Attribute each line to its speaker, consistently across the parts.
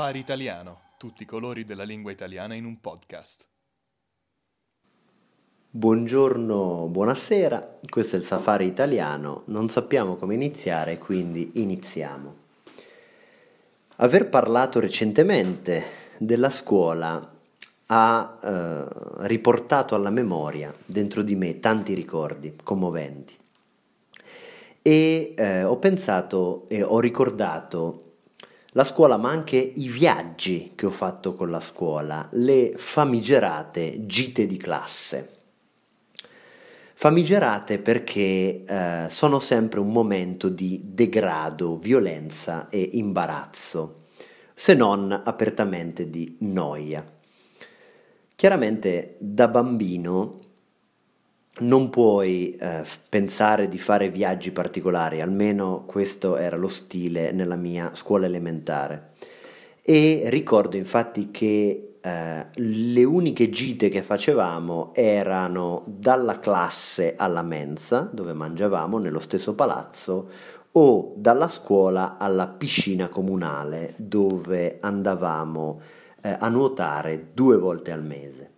Speaker 1: Safari Italiano, tutti i colori della lingua italiana in un podcast.
Speaker 2: Buongiorno, buonasera, questo è il Safari Italiano, non sappiamo come iniziare, quindi iniziamo. Aver parlato recentemente della scuola ha eh, riportato alla memoria dentro di me tanti ricordi commoventi e eh, ho pensato e ho ricordato la scuola, ma anche i viaggi che ho fatto con la scuola, le famigerate gite di classe. Famigerate perché eh, sono sempre un momento di degrado, violenza e imbarazzo, se non apertamente di noia. Chiaramente da bambino non puoi eh, pensare di fare viaggi particolari, almeno questo era lo stile nella mia scuola elementare. E ricordo infatti che eh, le uniche gite che facevamo erano dalla classe alla mensa, dove mangiavamo nello stesso palazzo, o dalla scuola alla piscina comunale, dove andavamo eh, a nuotare due volte al mese.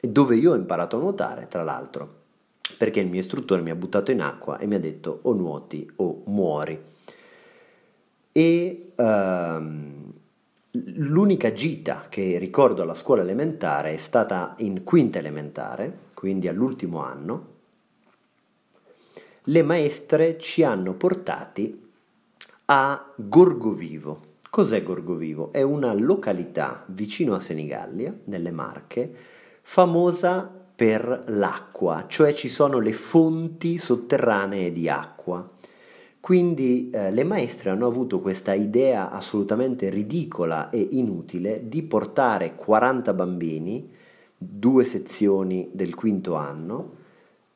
Speaker 2: Dove io ho imparato a nuotare, tra l'altro perché il mio istruttore mi ha buttato in acqua e mi ha detto o nuoti o muori. E um, l'unica gita che ricordo alla scuola elementare è stata in quinta elementare, quindi all'ultimo anno. Le maestre ci hanno portati a Gorgovivo. Cos'è Gorgovivo? È una località vicino a Senigallia, nelle Marche, famosa per l'acqua, cioè ci sono le fonti sotterranee di acqua. Quindi eh, le maestre hanno avuto questa idea assolutamente ridicola e inutile di portare 40 bambini, due sezioni del quinto anno,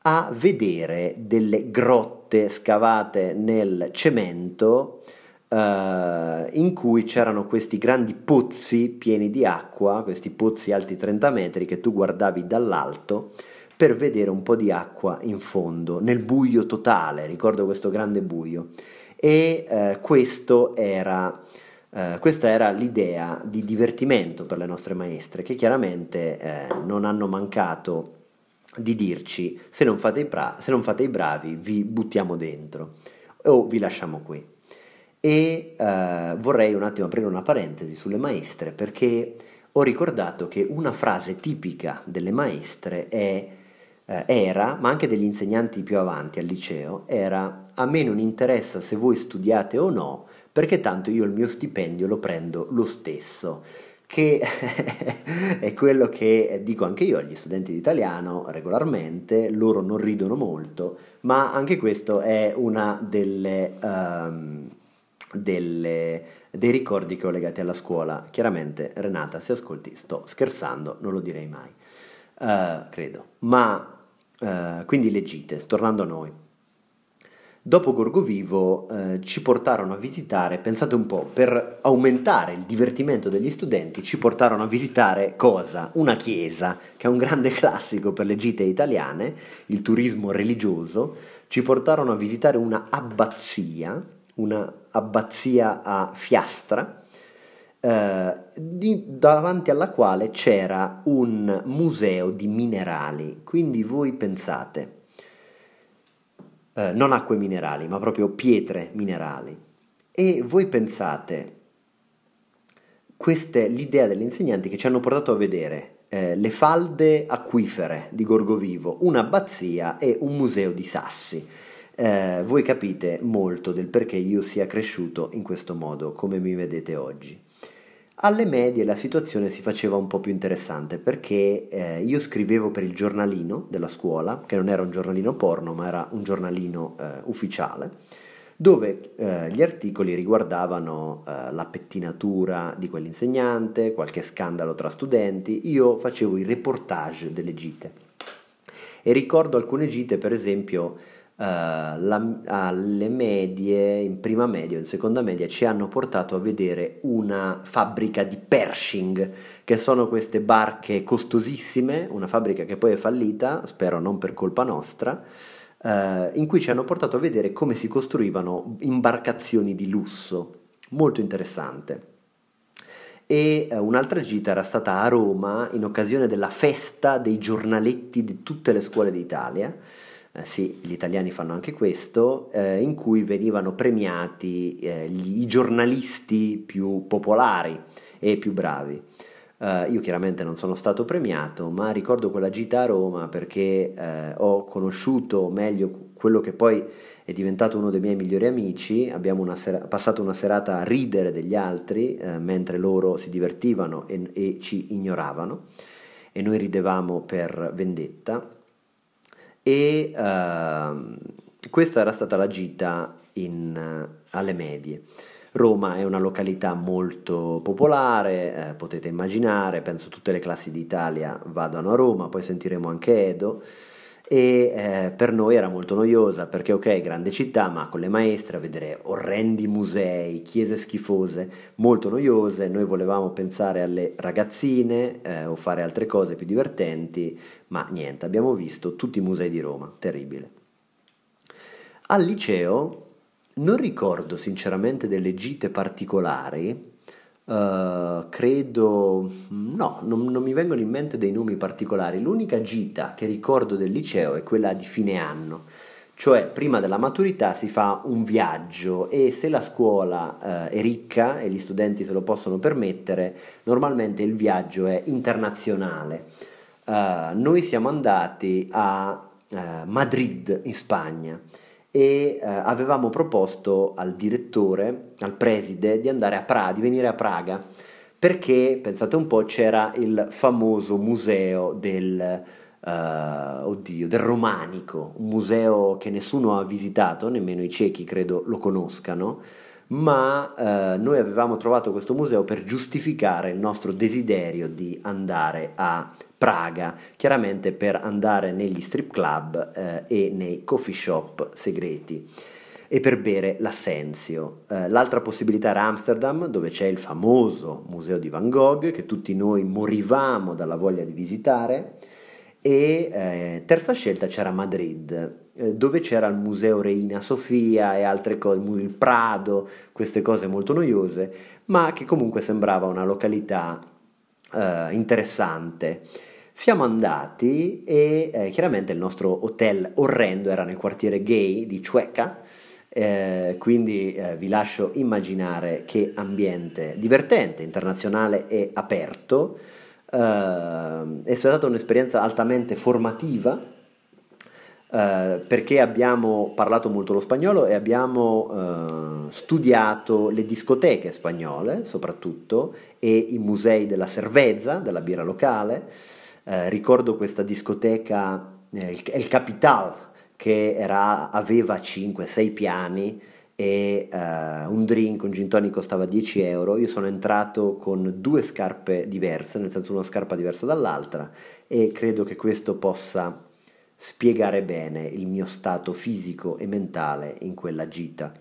Speaker 2: a vedere delle grotte scavate nel cemento Uh, in cui c'erano questi grandi pozzi pieni di acqua, questi pozzi alti 30 metri che tu guardavi dall'alto per vedere un po' di acqua in fondo, nel buio totale, ricordo questo grande buio. E uh, questo era, uh, questa era l'idea di divertimento per le nostre maestre, che chiaramente eh, non hanno mancato di dirci se non, bra- se non fate i bravi vi buttiamo dentro o vi lasciamo qui. E eh, vorrei un attimo aprire una parentesi sulle maestre perché ho ricordato che una frase tipica delle maestre è, eh, era, ma anche degli insegnanti più avanti al liceo, era a me non interessa se voi studiate o no, perché tanto io il mio stipendio lo prendo lo stesso che è quello che dico anche io agli studenti di italiano regolarmente, loro non ridono molto, ma anche questo è una delle, um, delle, dei ricordi che ho legati alla scuola. Chiaramente, Renata, se ascolti, sto scherzando, non lo direi mai, uh, credo. Ma uh, quindi leggite, tornando a noi. Dopo Gorgovivo eh, ci portarono a visitare, pensate un po', per aumentare il divertimento degli studenti, ci portarono a visitare cosa? Una chiesa, che è un grande classico per le gite italiane, il turismo religioso, ci portarono a visitare una abbazia, una abbazia a Fiastra, eh, di, davanti alla quale c'era un museo di minerali. Quindi voi pensate, eh, non acque minerali, ma proprio pietre minerali. E voi pensate, questa è l'idea degli insegnanti che ci hanno portato a vedere eh, le falde acquifere di Gorgovivo, un'abbazia e un museo di sassi eh, voi capite molto del perché io sia cresciuto in questo modo, come mi vedete oggi. Alle medie la situazione si faceva un po' più interessante perché eh, io scrivevo per il giornalino della scuola, che non era un giornalino porno, ma era un giornalino eh, ufficiale, dove eh, gli articoli riguardavano eh, la pettinatura di quell'insegnante, qualche scandalo tra studenti, io facevo i reportage delle gite. E ricordo alcune gite, per esempio, la, alle medie, in prima media o in seconda media, ci hanno portato a vedere una fabbrica di Pershing, che sono queste barche costosissime, una fabbrica che poi è fallita, spero non per colpa nostra, uh, in cui ci hanno portato a vedere come si costruivano imbarcazioni di lusso, molto interessante. e eh, un'altra gita era stata a Roma in occasione della festa dei giornaletti di tutte le scuole d'Italia. Eh, sì, gli italiani fanno anche questo, eh, in cui venivano premiati eh, gli, i giornalisti più popolari e più bravi. Uh, io chiaramente non sono stato premiato, ma ricordo quella gita a Roma perché uh, ho conosciuto meglio quello che poi è diventato uno dei miei migliori amici, abbiamo una sera- passato una serata a ridere degli altri uh, mentre loro si divertivano e, e, ci ignoravano. E noi ridevamo per vendetta e ehm, questa era stata la gita in, alle medie. Roma è una località molto popolare, eh, potete immaginare, penso tutte le classi d'Italia vadano a Roma, poi sentiremo anche Edo e eh, per noi era molto noiosa perché ok, grande città, ma con le maestre a vedere orrendi musei, chiese schifose, molto noiose, noi volevamo pensare alle ragazzine eh, o fare altre cose più divertenti, ma niente, abbiamo visto tutti i musei di Roma, terribile. Al liceo non ricordo sinceramente delle gite particolari, uh, credo, no, non, non, mi vengono in mente dei nomi particolari. L'unica gita che ricordo del liceo è quella di fine anno, cioè prima della maturità si fa un viaggio e se la scuola uh, è ricca e gli studenti se lo possono permettere, normalmente il viaggio è internazionale. Uh, noi siamo andati a Madrid in Spagna e eh, avevamo proposto al direttore, al preside, di andare a Praga, di venire a Praga, perché, pensate un po', c'era il famoso museo del, uh, oddio, del romanico, un museo che nessuno ha visitato, nemmeno i ciechi credo lo conoscano, ma uh, noi avevamo trovato questo museo per giustificare il nostro desiderio di andare a Praga, chiaramente per andare negli strip club eh, e nei coffee shop segreti e per bere l'assenzio. Eh, l'altra possibilità era Amsterdam, dove c'è il famoso museo di Van Gogh, che tutti noi morivamo dalla voglia di visitare, e eh, terza scelta c'era Madrid, eh, dove c'era il museo Reina Sofia e altre cose, il Prado, queste cose molto noiose, ma che comunque sembrava una località eh, interessante. Siamo andati e eh, chiaramente il nostro hotel orrendo era nel quartiere gay di Chueca, eh, quindi eh, vi lascio immaginare che ambiente divertente, internazionale e aperto. Eh, è stata un'esperienza altamente formativa eh, perché abbiamo parlato molto lo spagnolo e abbiamo eh, studiato le discoteche spagnole soprattutto e i musei della cerveza, della birra locale. Eh, ricordo questa discoteca, eh, il, il, Capital, che era, aveva 5-6 piani e uh, un drink, un gin tonic costava 10 euro. Io sono entrato con due scarpe diverse, nel senso una scarpa diversa dall'altra e credo che questo possa spiegare bene il mio stato fisico e mentale in quella gita.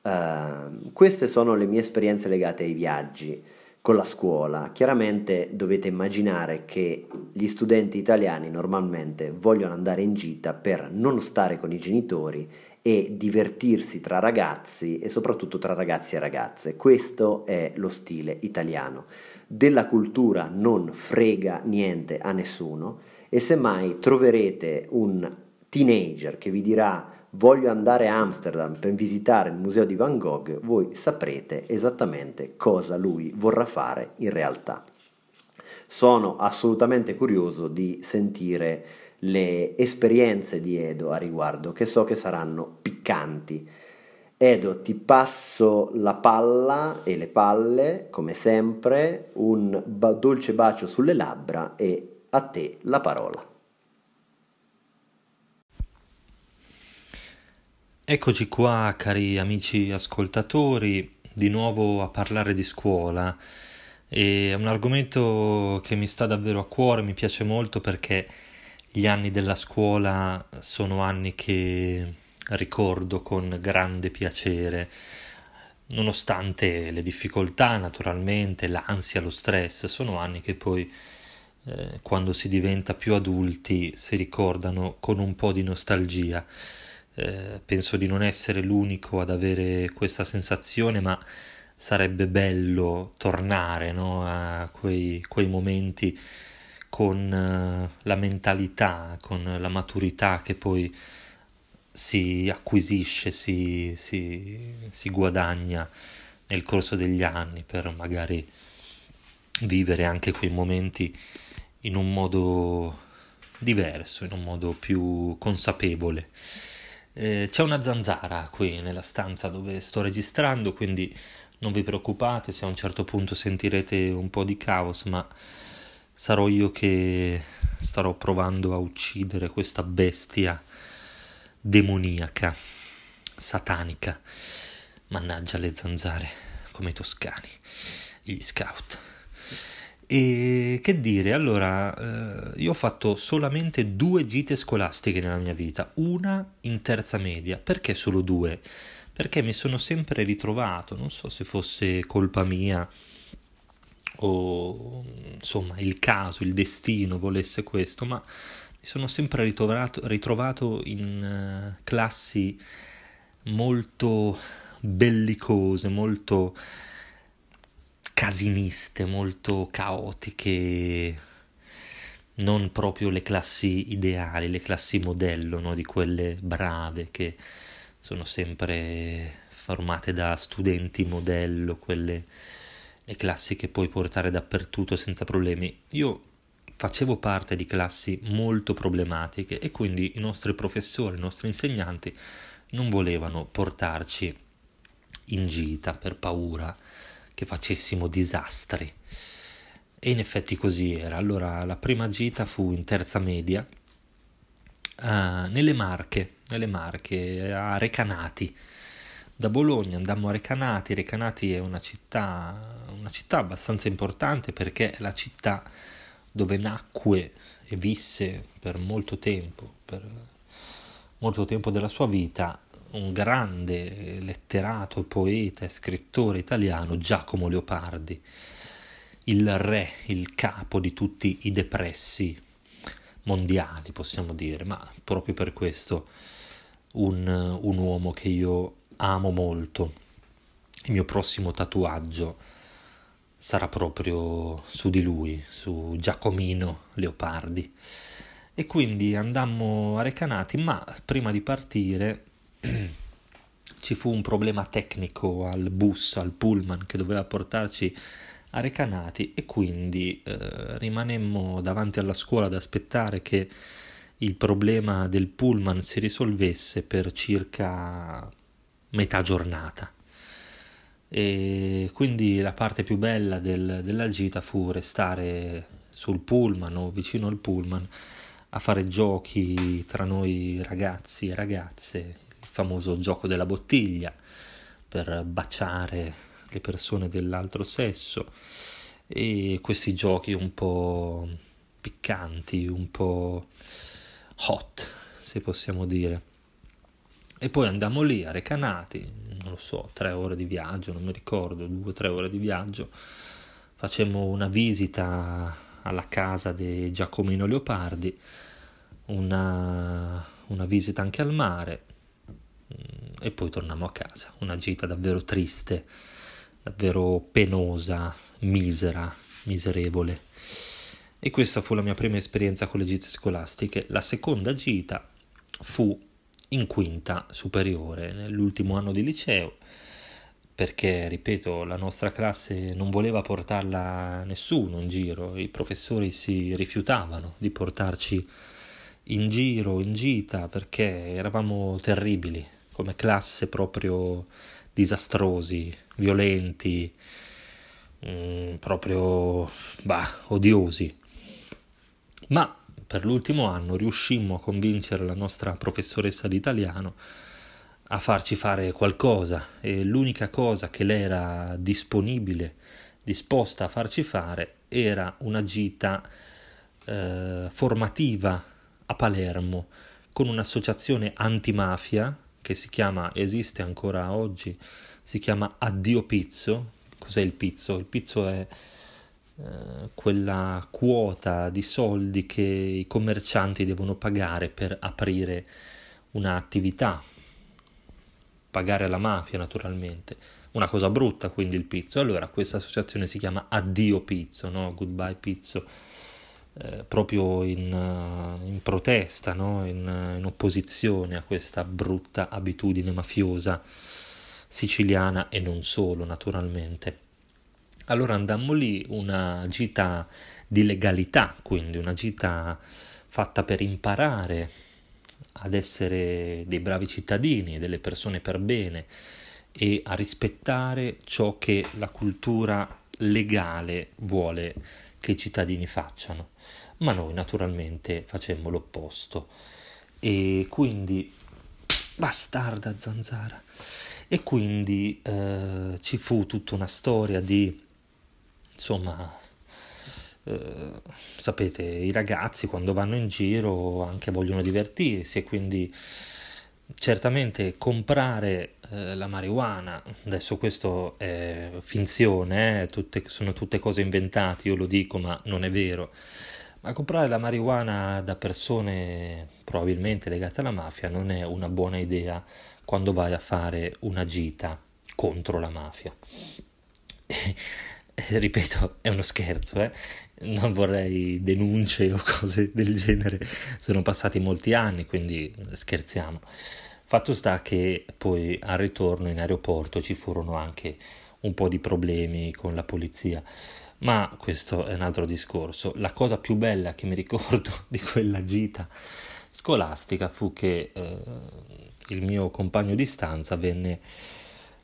Speaker 2: Uh, queste sono le mie esperienze legate ai viaggi con la scuola. Chiaramente dovete immaginare che gli studenti italiani normalmente vogliono andare in gita per non stare con i genitori e divertirsi tra ragazzi e soprattutto tra ragazzi e ragazze. Questo è lo stile italiano. Della cultura non frega niente a nessuno e semmai troverete un teenager che vi dirà voglio andare a Amsterdam per visitare il museo di Van Gogh, voi saprete esattamente cosa lui vorrà fare in realtà. Sono assolutamente curioso di sentire le esperienze di Edo a riguardo, che so che saranno piccanti. Edo, ti passo la palla e le palle, come sempre, un dolce bacio sulle labbra e a te la parola.
Speaker 3: Eccoci qua, cari amici ascoltatori, di nuovo a parlare di scuola. è un argomento che mi sta davvero a cuore, mi piace molto perché gli anni della scuola sono anni che ricordo con grande piacere, nonostante le difficoltà, naturalmente, l'ansia, lo stress, sono anni che poi eh, quando si diventa più adulti si ricordano con un po' di nostalgia. Eh, penso di non essere l'unico ad avere questa sensazione, ma sarebbe bello tornare no, a quei, quei, momenti con uh, la mentalità, con la maturità che poi si acquisisce, si, si, si guadagna nel corso degli anni per magari vivere anche quei momenti in un modo diverso, in un modo più consapevole. Eh, c'è una zanzara qui nella stanza dove sto registrando, quindi non vi preoccupate se a un certo punto sentirete un po' di caos, ma sarò io che starò provando a uccidere questa bestia demoniaca, satanica. Mannaggia le zanzare, come i toscani, gli scout. E che dire, allora, eh, io ho fatto solamente due gite scolastiche nella mia vita, una in terza media. Perché solo due? Perché mi sono sempre ritrovato, non so se fosse colpa mia o insomma il caso, il destino volesse questo, ma mi sono sempre ritrovato, ritrovato in uh, classi molto bellicose, molto casiniste, molto caotiche, non proprio le classi ideali, le classi modello, no? di quelle brave che sono sempre formate da studenti modello, quelle le classi che puoi portare dappertutto senza problemi. Io facevo parte di classi molto problematiche e quindi i nostri professori, i nostri insegnanti non volevano portarci in gita per paura che facessimo disastri. E in effetti così era. Allora la prima gita fu in terza media uh, nelle Marche, nelle Marche, a Recanati. Da Bologna andammo a Recanati. Recanati è una città, una città abbastanza importante perché è la città dove nacque e visse per molto tempo, per molto tempo della sua vita, un grande letterato, poeta e scrittore italiano, Giacomo Leopardi, il re, il capo di tutti i depressi mondiali, possiamo dire, ma proprio per questo un, un uomo che io amo molto. Il mio prossimo tatuaggio sarà proprio su di lui, su Giacomino Leopardi. E quindi andammo a Recanati, ma prima di partire ci fu un problema tecnico al bus, al pullman che doveva portarci a Recanati e quindi eh, rimanemmo davanti alla scuola ad aspettare che il problema del pullman si risolvesse per circa metà giornata. E quindi la parte più bella del, della gita fu restare sul pullman o vicino al pullman a fare giochi tra noi ragazzi e ragazze, famoso gioco della bottiglia per baciare le persone dell'altro sesso e questi giochi un po' piccanti, un po' hot, se possiamo dire. E poi andiamo lì a Recanati, non lo so, tre ore di viaggio, non mi ricordo, due o tre ore di viaggio. Facemmo una visita alla casa di Giacomino Leopardi, una, una visita anche al mare, e poi torniamo a casa. Una gita davvero triste, davvero penosa, misera, miserevole. E questa fu la mia prima esperienza con le gite scolastiche. La seconda gita fu in quinta superiore, nell'ultimo anno di liceo, perché, ripeto, la nostra classe non voleva portarla nessuno in giro, i professori si rifiutavano di portarci in giro, in gita, perché eravamo terribili, come classe proprio disastrosi, violenti, mh, mm, proprio bah, odiosi. Ma per l'ultimo anno riuscimmo a convincere la nostra professoressa di italiano a farci fare qualcosa e l'unica cosa che lei era disponibile, disposta a farci fare era una gita eh, formativa a Palermo con un'associazione antimafia che si chiama, esiste ancora oggi, si chiama Addio Pizzo. Cos'è il pizzo? Il pizzo è eh, quella quota di soldi che i commercianti devono pagare per aprire un'attività, pagare alla mafia naturalmente. una cosa brutta quindi il pizzo. Allora questa associazione si chiama Addio Pizzo, no? Goodbye Pizzo, eh, proprio in, uh, in protesta, no? in, uh, in opposizione a questa brutta abitudine mafiosa siciliana e non solo naturalmente. Allora andammo lì, una gita di legalità, quindi una gita fatta per imparare ad essere dei bravi cittadini, delle persone per bene e a rispettare ciò che la cultura legale vuole che i cittadini facciano. Ma noi naturalmente facemmo l'opposto. E quindi bastarda zanzara. E quindi eh, ci fu tutta una storia di insomma eh, sapete, i ragazzi quando vanno in giro anche vogliono divertirsi e quindi certamente comprare eh, la marijuana, adesso questo è finzione, eh, tutte, sono tutte cose inventate, io lo dico ma non è vero, ma comprare la marijuana da persone probabilmente legate alla mafia non è una buona idea quando vai a fare una gita contro la mafia. ripeto, è uno scherzo, eh? non vorrei denunce o cose del genere, sono passati molti anni, quindi scherziamo. Fatto sta che poi al ritorno in aeroporto ci furono anche un po' di problemi con la polizia, ma questo è un altro discorso. La cosa più bella che mi ricordo di quella gita scolastica fu che eh, il mio compagno di stanza venne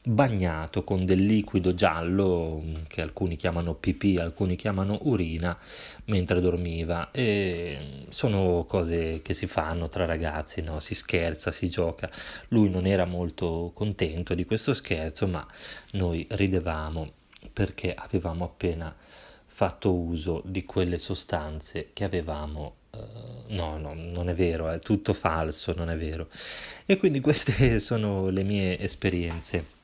Speaker 3: bagnato con del liquido giallo che alcuni chiamano pipì, alcuni chiamano urina mentre dormiva e sono cose che si fanno tra ragazzi, no? si scherza, si gioca. Lui non era molto contento di questo scherzo, ma noi ridevamo perché avevamo appena fatto uso di quelle sostanze che avevamo Uh, no, no, non è vero, è tutto falso, non è vero. E quindi queste sono le mie esperienze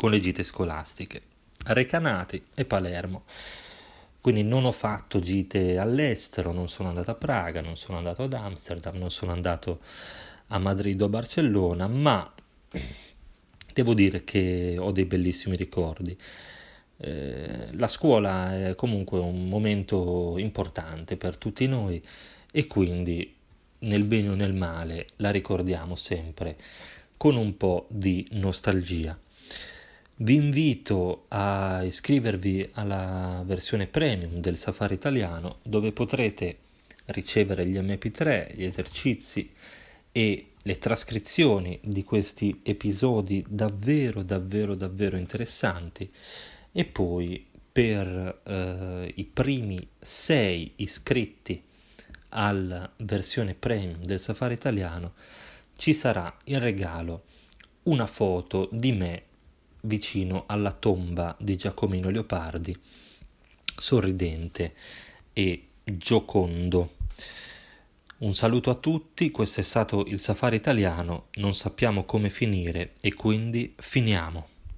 Speaker 3: con le gite scolastiche, Recanati e Palermo. Quindi non ho fatto gite all'estero, non sono andato a Praga, non sono andato ad Amsterdam, non sono andato a Madrid o Barcellona, ma devo dire che ho dei bellissimi ricordi. Eh, la scuola è comunque un momento importante per tutti noi e quindi nel bene o nel male la ricordiamo sempre con un po' di nostalgia. Vi invito a iscrivervi alla versione premium del Safari italiano dove potrete ricevere gli MP3, gli esercizi e le trascrizioni di questi episodi davvero davvero davvero interessanti. E poi per eh, i primi sei iscritti alla versione premium del Safari italiano ci sarà in regalo una foto di me vicino alla tomba di Giacomino Leopardi, sorridente e giocondo. Un saluto a tutti, questo è stato il safari italiano, non sappiamo come finire e quindi finiamo.